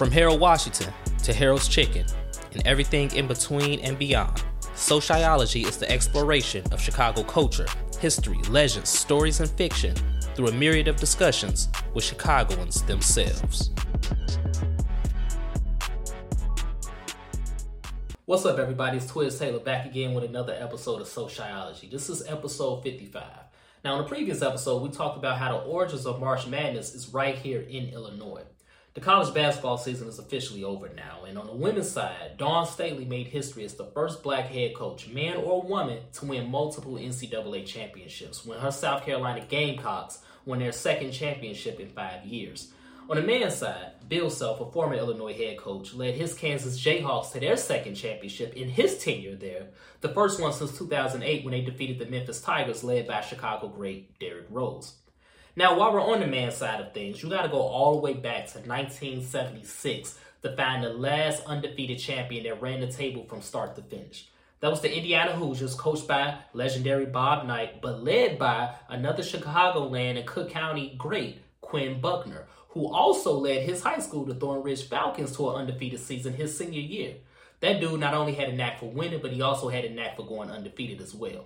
From Harold Washington to Harold's Chicken and everything in between and beyond, Sociology is the exploration of Chicago culture, history, legends, stories, and fiction through a myriad of discussions with Chicagoans themselves. What's up, everybody? It's Twiz Taylor back again with another episode of Sociology. This is episode 55. Now, in the previous episode, we talked about how the origins of March Madness is right here in Illinois. The college basketball season is officially over now, and on the women's side, Dawn Staley made history as the first black head coach, man or woman, to win multiple NCAA championships when her South Carolina Gamecocks won their second championship in five years. On the men's side, Bill Self, a former Illinois head coach, led his Kansas Jayhawks to their second championship in his tenure there, the first one since 2008 when they defeated the Memphis Tigers led by Chicago great Derrick Rose. Now, while we're on the man side of things, you got to go all the way back to 1976 to find the last undefeated champion that ran the table from start to finish. That was the Indiana Hoosiers, coached by legendary Bob Knight, but led by another Chicagoland and Cook County great, Quinn Buckner, who also led his high school, the Thornridge Falcons, to an undefeated season his senior year. That dude not only had a knack for winning, but he also had a knack for going undefeated as well.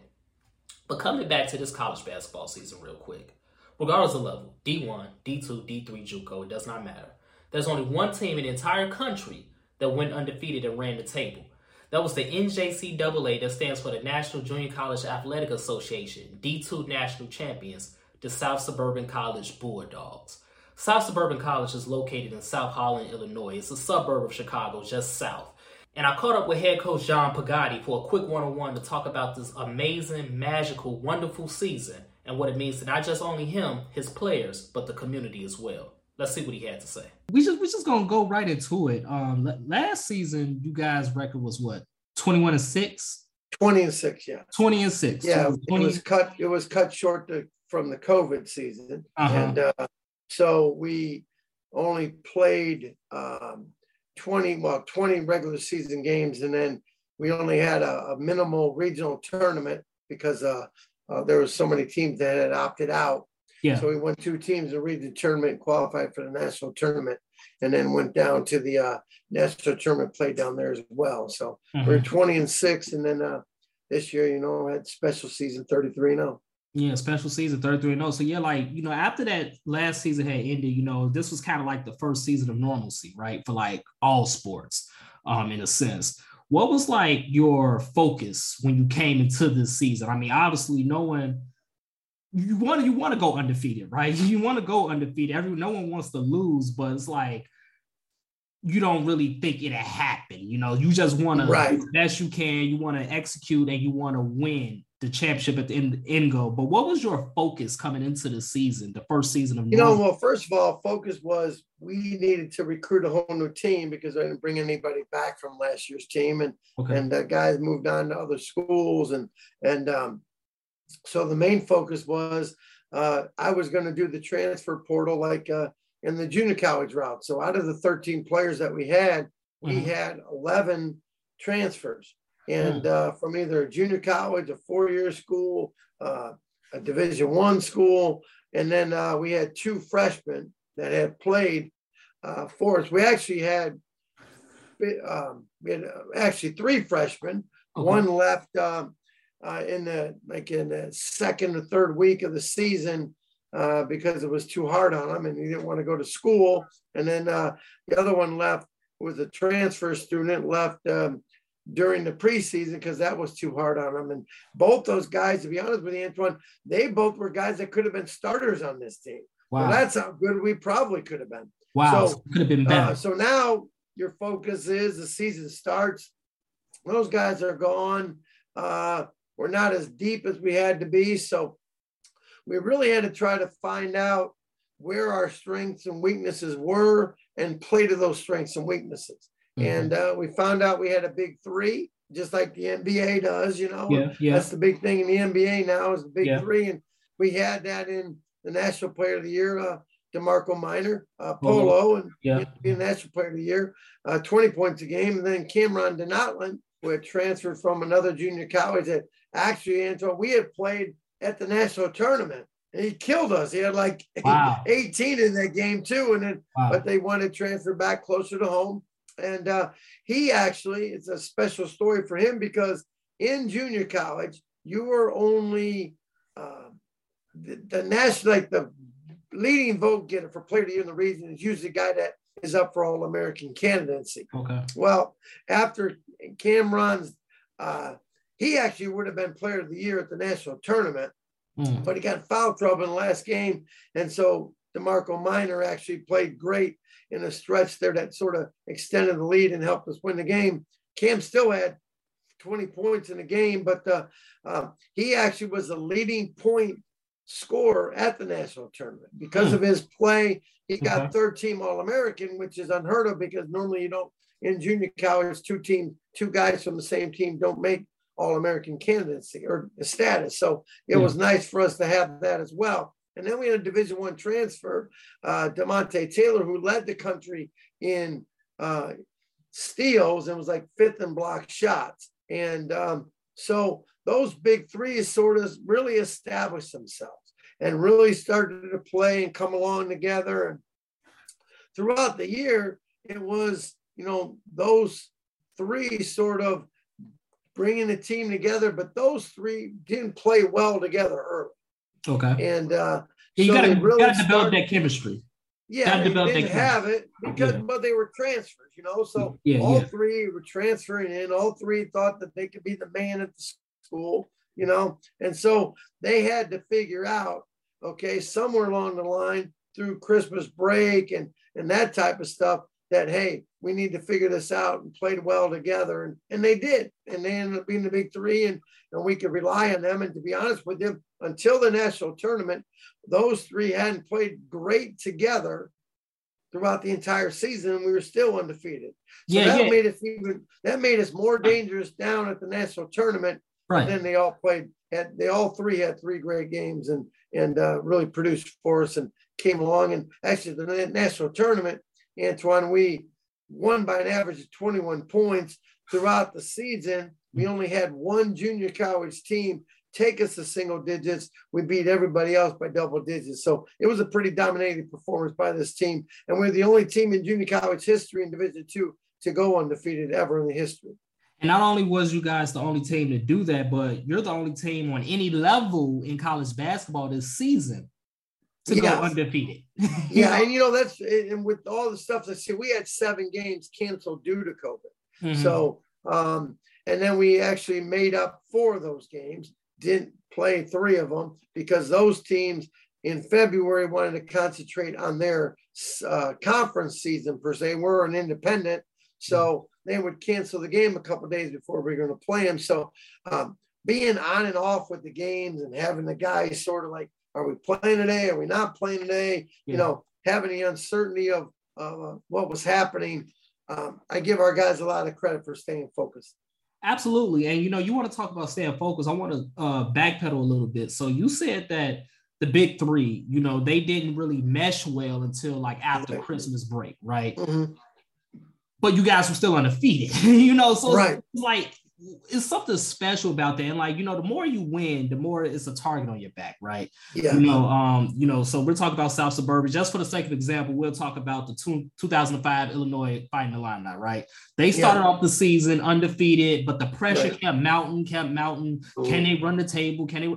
But coming back to this college basketball season, real quick regardless of level, D1, D2, D3, JUCO, it does not matter. There's only one team in the entire country that went undefeated and ran the table. That was the NJCAA, that stands for the National Junior College Athletic Association, D2 national champions, the South Suburban College Bulldogs. South Suburban College is located in South Holland, Illinois. It's a suburb of Chicago, just south. And I caught up with head coach John Pigatti for a quick one on one to talk about this amazing, magical, wonderful season and what it means to not just only him, his players, but the community as well. Let's see what he had to say. We just we just gonna go right into it. Um, last season, you guys' record was what twenty one and six. Twenty and six, yeah. Twenty and six. Yeah, so 20... it was cut. It was cut short to, from the COVID season, uh-huh. and uh, so we only played um, twenty well twenty regular season games, and then we only had a, a minimal regional tournament because uh, uh, there was so many teams that had opted out. Yeah. So we won two teams in the tournament, qualified for the national tournament, and then went down to the uh, national tournament, played down there as well. So mm-hmm. we are 20 and six, and then uh, this year, you know, had special season 33 and 0. Yeah, special season 33 and 0. So yeah, like you know, after that last season had ended, you know, this was kind of like the first season of normalcy, right? For like all sports, um, in a sense what was like your focus when you came into this season? I mean, obviously, no one you want to you want to go undefeated, right? You want to go undefeated. Every no one wants to lose, but it's like you don't really think it'll happen. You know, you just want to right. best you can. You want to execute and you want to win the championship at the end, end goal. But what was your focus coming into the season, the first season of? You know, well, first of all, focus was we needed to recruit a whole new team because I didn't bring anybody back from last year's team, and okay. and uh, guys moved on to other schools, and and um, so the main focus was uh, I was going to do the transfer portal like uh, in the junior college route. So out of the 13 players that we had, we mm-hmm. had 11 transfers and hmm. uh, from either a junior college, a four-year school, uh, a Division One school, and then uh, we had two freshmen that had played uh, for us. We actually had, um, we had uh, actually three freshmen. Okay. One left um, uh, in the like in the second or third week of the season. because it was too hard on him and he didn't want to go to school. And then the other one left was a transfer student, left um, during the preseason because that was too hard on them. And both those guys, to be honest with you, Antoine, they both were guys that could have been starters on this team. Wow. So that's how good we probably could have been. Wow. So, could have been better. Uh, so now your focus is the season starts. Those guys are gone. Uh, we're not as deep as we had to be. So we really had to try to find out where our strengths and weaknesses were and play to those strengths and weaknesses. Mm-hmm. And uh, we found out we had a big three, just like the NBA does, you know. Yeah, yeah. That's the big thing in the NBA now is the big yeah. three. And we had that in the National Player of the Year, uh, DeMarco Minor, uh, Polo, and yeah. be National Player of the Year, uh, 20 points a game. And then Cameron Denotland, who had transferred from another junior college that actually, Antoine, we had played at the national tournament And he killed us. He had like wow. 18 in that game too, and then wow. but they wanted to transfer back closer to home. And uh, he actually, it's a special story for him because in junior college, you were only uh, the, the national, like the leading vote getter for player of the year in the region is usually the guy that is up for all American candidacy. Okay. Well, after Cameron's, uh, he actually would have been player of the year at the national tournament, mm. but he got foul trouble in the last game. And so DeMarco Minor actually played great in a stretch there that sort of extended the lead and helped us win the game. Cam still had 20 points in the game, but uh, uh, he actually was the leading point scorer at the national tournament because mm. of his play. He got okay. third team All American, which is unheard of because normally you don't in junior college two team two guys from the same team don't make All American candidacy or status. So it mm. was nice for us to have that as well. And then we had a Division One transfer, uh, Demonte Taylor, who led the country in uh, steals and was like fifth in block shots. And um, so those big three sort of really established themselves and really started to play and come along together. And throughout the year, it was, you know, those three sort of bringing the team together, but those three didn't play well together early. Okay. And uh, yeah, you so gotta, really gotta develop that chemistry. Yeah, they didn't have it because yeah. but they were transfers, you know. So yeah, all yeah. three were transferring in. All three thought that they could be the man at the school, you know, and so they had to figure out, okay, somewhere along the line through Christmas break and and that type of stuff that hey, we need to figure this out and played well together, and and they did, and they ended up being the big three, and and we could rely on them. And to be honest with them, until the national tournament, those three hadn't played great together throughout the entire season, and we were still undefeated. So yeah, that yeah. made us even that made us more dangerous down at the national tournament. Right. then they all played had they all three had three great games and and uh, really produced for us and came along. And actually, the national tournament, Antoine, we won by an average of 21 points throughout the season. We mm-hmm. only had one junior college team take us to single digits. We beat everybody else by double digits. So it was a pretty dominating performance by this team. And we're the only team in junior college history in Division two to go undefeated ever in the history. And not only was you guys the only team to do that, but you're the only team on any level in college basketball this season to yes. go undefeated. yeah, and you know that's and with all the stuff that see, we had seven games canceled due to COVID. Mm-hmm. So um, and then we actually made up four of those games didn't play three of them because those teams in February wanted to concentrate on their uh, conference season per se. We're an independent, so they would cancel the game a couple days before we are going to play them. So um, being on and off with the games and having the guys sort of like, are we playing today? Are we not playing today? Yeah. You know, having the uncertainty of uh, what was happening. Um, I give our guys a lot of credit for staying focused. Absolutely. And you know, you want to talk about staying focused. I want to uh, backpedal a little bit. So you said that the big three, you know, they didn't really mesh well until like after Christmas break, right? Mm-hmm. But you guys were still undefeated, you know. So right. it's like it's something special about that. And like, you know, the more you win, the more it's a target on your back, right? Yeah. You know, um, you know, so we're talking about South Suburban. Just for the sake of example, we'll talk about the two, 2005 Illinois Fighting Illini, right? They started yeah. off the season undefeated, but the pressure right. kept mounting, kept mounting. Ooh. Can they run the table? Can they?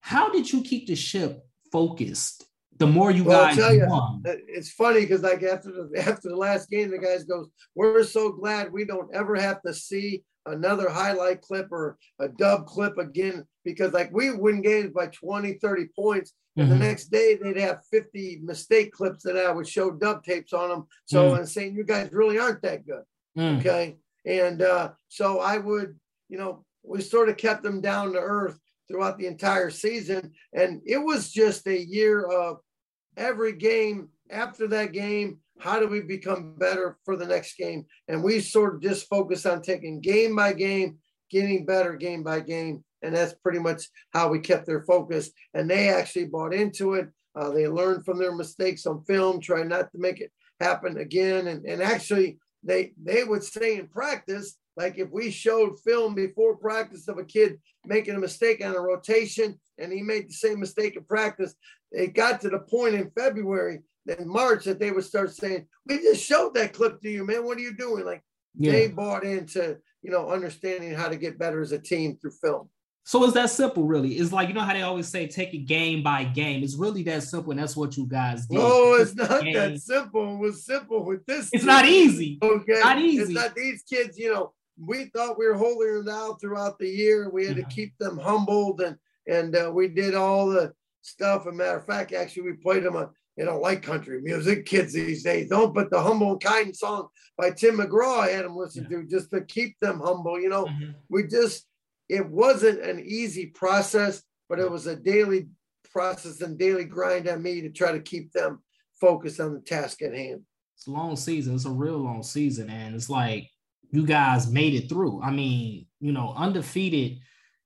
How did you keep the ship focused the more you well, guys you, won. It's funny because like after the after the last game, the guys goes, "We're so glad we don't ever have to see another highlight clip or a dub clip again because like we win games by 20 30 points and mm-hmm. the next day they'd have 50 mistake clips that i would show dub tapes on them so mm. and saying you guys really aren't that good mm. okay and uh, so i would you know we sort of kept them down to earth throughout the entire season and it was just a year of every game after that game how do we become better for the next game? And we sort of just focus on taking game by game, getting better game by game. And that's pretty much how we kept their focus. And they actually bought into it. Uh, they learned from their mistakes on film, try not to make it happen again. And, and actually, they they would say in practice, like if we showed film before practice of a kid making a mistake on a rotation and he made the same mistake in practice, it got to the point in February in March that they would start saying, "We just showed that clip to you, man. What are you doing?" Like yeah. they bought into you know understanding how to get better as a team through film. So it's that simple, really. It's like you know how they always say, take it game by game. It's really that simple, and that's what you guys did. Oh, it's not that simple. It was simple with this. It's team. not easy. Okay, not easy. It's not these kids. You know, we thought we were holding them out throughout the year. We had yeah. to keep them humbled, and and uh, we did all the stuff. As a matter of fact, actually, we played them a you know, like country music. Kids these days don't, but the humble and kind song by Tim McGraw I had them listen yeah. to just to keep them humble. You know, mm-hmm. we just it wasn't an easy process, but it was a daily process and daily grind on me to try to keep them focused on the task at hand. It's a long season. It's a real long season, and it's like you guys made it through. I mean, you know, undefeated.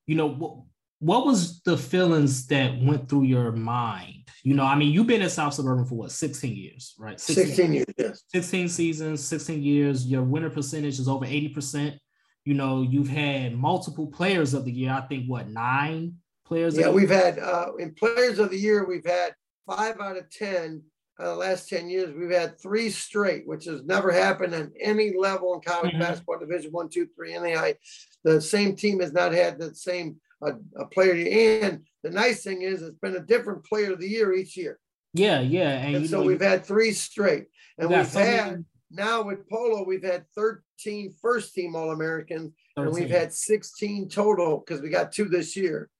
You know, what, what was the feelings that went through your mind you know, I mean, you've been at South Suburban for what, 16 years, right? 16, 16 years, yes. 16 seasons, 16 years. Your winner percentage is over 80%. You know, you've had multiple players of the year. I think what, nine players? Yeah, we've had, uh, in players of the year, we've had five out of 10 uh, the last 10 years, we've had three straight, which has never happened on any level in college mm-hmm. basketball, division one, two, three, NAI. The same team has not had the same uh, a player. And the nice thing is, it's been a different player of the year each year. Yeah, yeah. And, and so know, we've had three straight. And we've had now with Polo, we've had 13 first team All Americans, and we've had 16 total because we got two this year.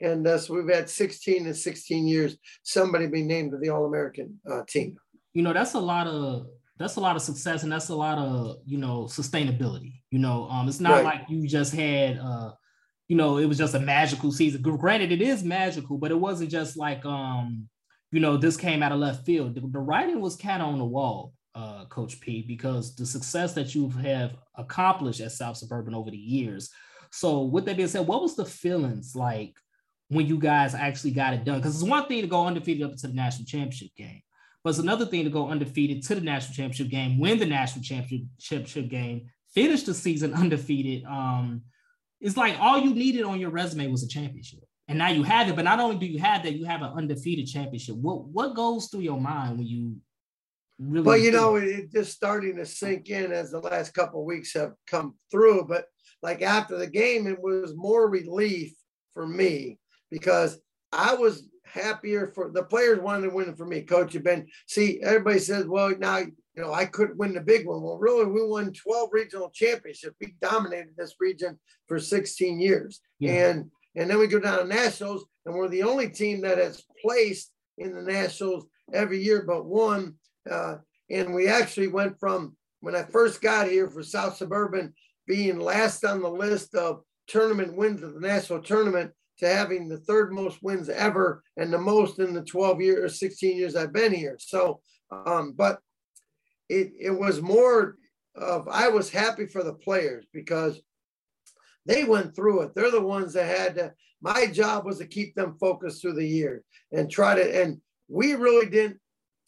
And uh, so we've had 16 and 16 years, somebody be named to the All American uh, team. You know, that's a lot of that's a lot of success and that's a lot of you know sustainability you know um it's not right. like you just had uh you know, it was just a magical season. Granted, it is magical, but it wasn't just like, um, you know, this came out of left field. The, the writing was kind of on the wall, uh, Coach P, because the success that you have accomplished at South Suburban over the years. So, with that being said, what was the feelings like when you guys actually got it done? Because it's one thing to go undefeated up to the national championship game, but it's another thing to go undefeated to the national championship game, win the national championship game, finish the season undefeated. Um, it's like all you needed on your resume was a championship. And now you have it, but not only do you have that, you have an undefeated championship. What what goes through your mind when you really Well, you know, it's just starting to sink in as the last couple weeks have come through. But like after the game, it was more relief for me because I was happier for the players wanted to win it for me. Coach had been see, everybody says, well, now you know, I couldn't win the big one. Well, really, we won 12 regional championships. We dominated this region for 16 years. Yeah. And and then we go down to nationals, and we're the only team that has placed in the nationals every year but one. Uh, and we actually went from when I first got here for South Suburban being last on the list of tournament wins of the national tournament to having the third most wins ever and the most in the 12 years or 16 years I've been here. So, um, but it, it was more of I was happy for the players because they went through it. They're the ones that had to. My job was to keep them focused through the year and try to. And we really didn't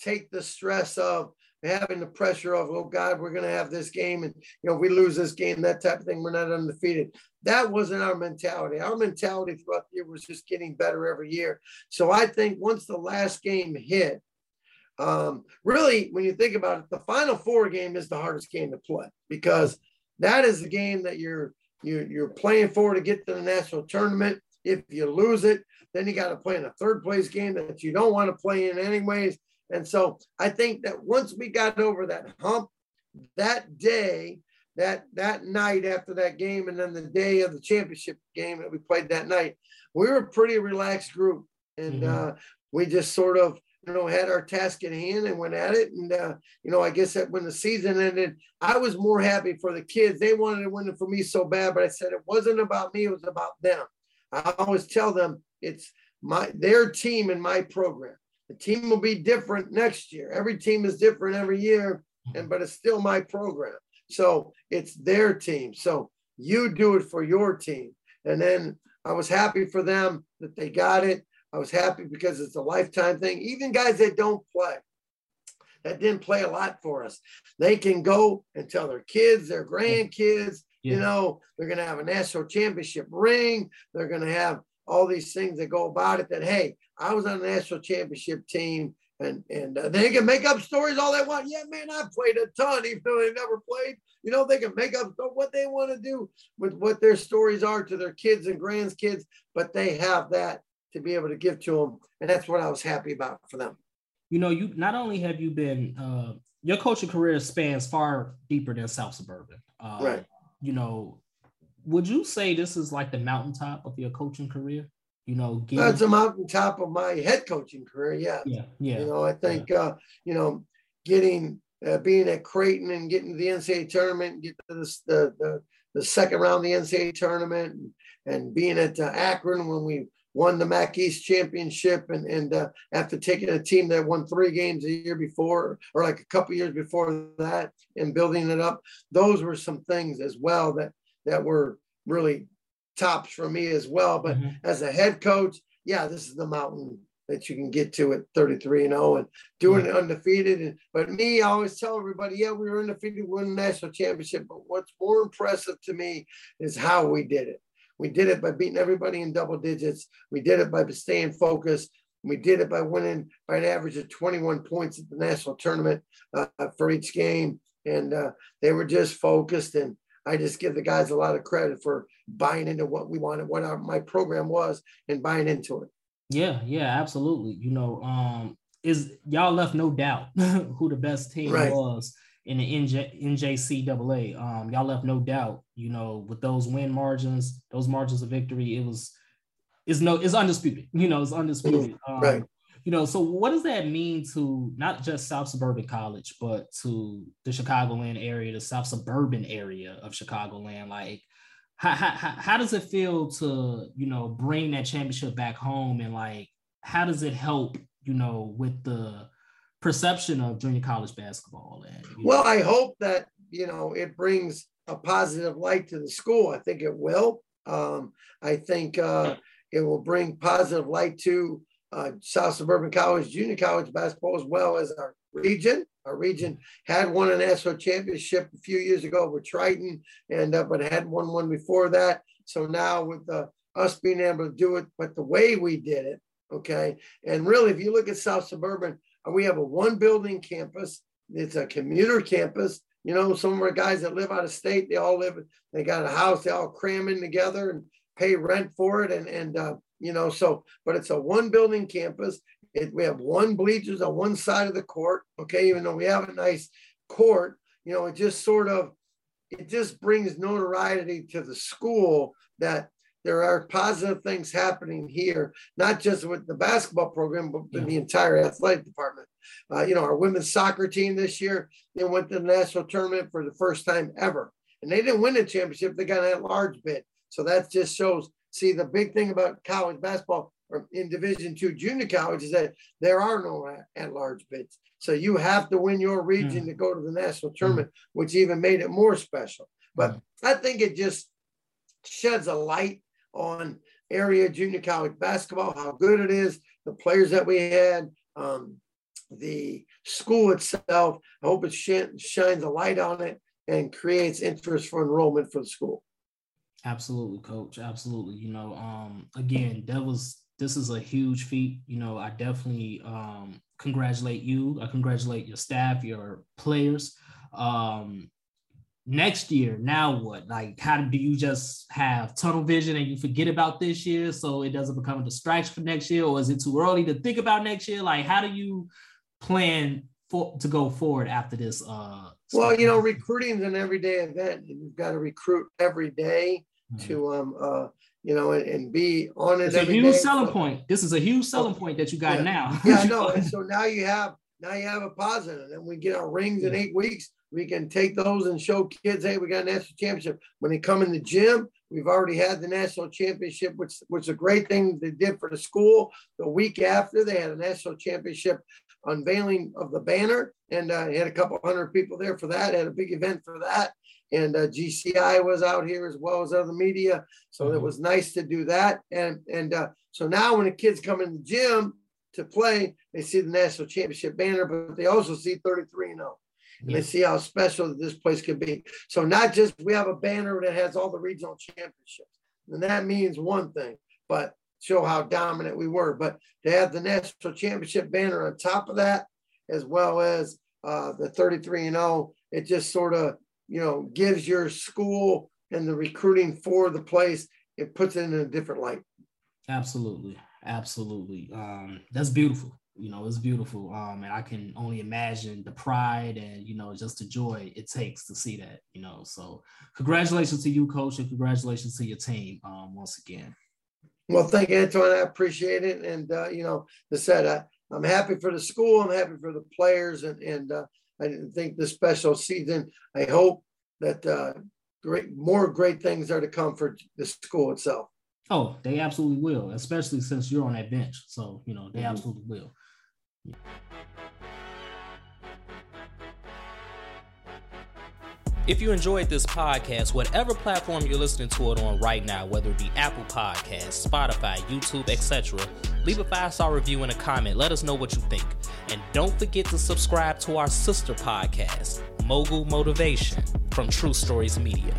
take the stress of having the pressure of, oh God, we're going to have this game, and you know, we lose this game, that type of thing, we're not undefeated. That wasn't our mentality. Our mentality throughout the year was just getting better every year. So I think once the last game hit, um, really, when you think about it, the Final Four game is the hardest game to play because that is the game that you're you're, you're playing for to get to the national tournament. If you lose it, then you got to play in a third place game that you don't want to play in anyways. And so I think that once we got over that hump, that day, that that night after that game, and then the day of the championship game that we played that night, we were a pretty relaxed group, and mm-hmm. uh, we just sort of you know, had our task at hand and went at it. And, uh, you know, I guess that when the season ended, I was more happy for the kids. They wanted to win it for me so bad, but I said it wasn't about me, it was about them. I always tell them it's my their team and my program. The team will be different next year. Every team is different every year, and but it's still my program. So it's their team. So you do it for your team. And then I was happy for them that they got it I was happy because it's a lifetime thing. Even guys that don't play, that didn't play a lot for us, they can go and tell their kids, their grandkids, Yeah. You know, they're going to have a national championship ring. They're going to have all these things that go about it that, hey, I was on the national championship team and and uh, they can make up stories all they want. Yeah, man, I played a ton, even though they never played. You know, they can make up what they want to do with what their stories are to their kids and grandkids, but they have that to be able to give to them, and that's what I was happy about for them. You know, you not only have you been uh, your coaching career spans far deeper than South Suburban, uh, right? You know, would you say this is like the mountaintop of your coaching career? you know, getting... that's a mountaintop of my head coaching career. Yeah. Yeah. Yeah. You know, I think, yeah. uh, you know, getting, uh, being at Creighton and getting to the NCAA tournament, and get to this, the, the, the second round of the NCAA tournament and, and being at uh, Akron when we won the MAC East championship and, and uh, after taking a team that won three games a year before or like a couple years before that and building it up, those were some things as well that, that were really tops for me as well. But mm-hmm. as a head coach, yeah, this is the mountain that you can get to at 33 and 0 and doing it undefeated. And, but me, I always tell everybody, yeah, we were undefeated, won the national championship. But what's more impressive to me is how we did it. We did it by beating everybody in double digits. We did it by staying focused. We did it by winning by an average of 21 points at the national tournament uh, for each game. And uh, they were just focused and I just give the guys a lot of credit for buying into what we wanted, what our, my program was, and buying into it. Yeah, yeah, absolutely. You know, um, is y'all left no doubt who the best team right. was in the NJ, NJCAA. Um, y'all left no doubt. You know, with those win margins, those margins of victory, it was is no, it's undisputed. You know, it's undisputed. Um, right you know, so what does that mean to not just South Suburban College, but to the Chicagoland area, the South Suburban area of Chicagoland? Like, how, how, how does it feel to, you know, bring that championship back home? And like, how does it help, you know, with the perception of junior college basketball? And, well, know? I hope that, you know, it brings a positive light to the school. I think it will. Um, I think uh, it will bring positive light to uh, South Suburban College, Junior College basketball, as well as our region. Our region had won a national championship a few years ago with Triton, and uh, but had won one before that. So now with uh, us being able to do it, but the way we did it, okay. And really, if you look at South Suburban, we have a one building campus. It's a commuter campus. You know, some of our guys that live out of state, they all live. They got a house. They all cram in together and pay rent for it, and and uh, you know, so, but it's a one building campus. It, we have one bleachers on one side of the court. Okay. Even though we have a nice court, you know, it just sort of, it just brings notoriety to the school that there are positive things happening here, not just with the basketball program, but yeah. the entire athletic department. Uh, you know, our women's soccer team this year, they went to the national tournament for the first time ever. And they didn't win the championship, they got a large bid. So that just shows See, the big thing about college basketball or in Division two junior college is that there are no at large bids. So you have to win your region mm. to go to the national tournament, mm. which even made it more special. But mm. I think it just sheds a light on area junior college basketball, how good it is, the players that we had, um, the school itself. I hope it sh- shines a light on it and creates interest for enrollment for the school. Absolutely, coach. Absolutely. You know, um, again, was this is a huge feat. You know, I definitely um congratulate you. I congratulate your staff, your players. Um next year, now what? Like, how do you just have tunnel vision and you forget about this year so it doesn't become a distraction for next year? Or is it too early to think about next year? Like, how do you plan for to go forward after this uh well you know recruiting is an everyday event you've got to recruit every day mm-hmm. to um uh you know and, and be on it. It's a huge day. selling so, point. This is a huge selling point that you got yeah. now. yeah, no. And so now you have now you have a positive, and we get our rings in eight weeks. We can take those and show kids, hey, we got a national championship. When they come in the gym, we've already had the national championship, which was a great thing they did for the school. The week after, they had a national championship unveiling of the banner, and uh, had a couple hundred people there for that. Had a big event for that and uh, GCI was out here as well as other media. So mm-hmm. it was nice to do that. And and uh, so now when the kids come in the gym to play, they see the national championship banner, but they also see 33 and 0. And yeah. they see how special this place can be. So not just we have a banner that has all the regional championships, and that means one thing, but show how dominant we were. But to have the national championship banner on top of that, as well as uh, the 33 and 0, it just sort of you know gives your school and the recruiting for the place it puts it in a different light. Absolutely, absolutely. Um, that's beautiful. You know, it's beautiful. Um, and I can only imagine the pride and you know just the joy it takes to see that. You know, so congratulations to you, coach, and congratulations to your team um, once again. Well, thank you, Antoine. I appreciate it. And uh, you know, the said, I, I'm happy for the school. I'm happy for the players, and and uh, I think the special season. I hope that uh, great more great things are to come for the school itself. Oh, they absolutely will, especially since you're on that bench. So, you know, they mm-hmm. absolutely will. If you enjoyed this podcast, whatever platform you're listening to it on right now, whether it be Apple Podcasts, Spotify, YouTube, etc., leave a five star review and a comment. Let us know what you think. And don't forget to subscribe to our sister podcast, Mogul Motivation from True Stories Media.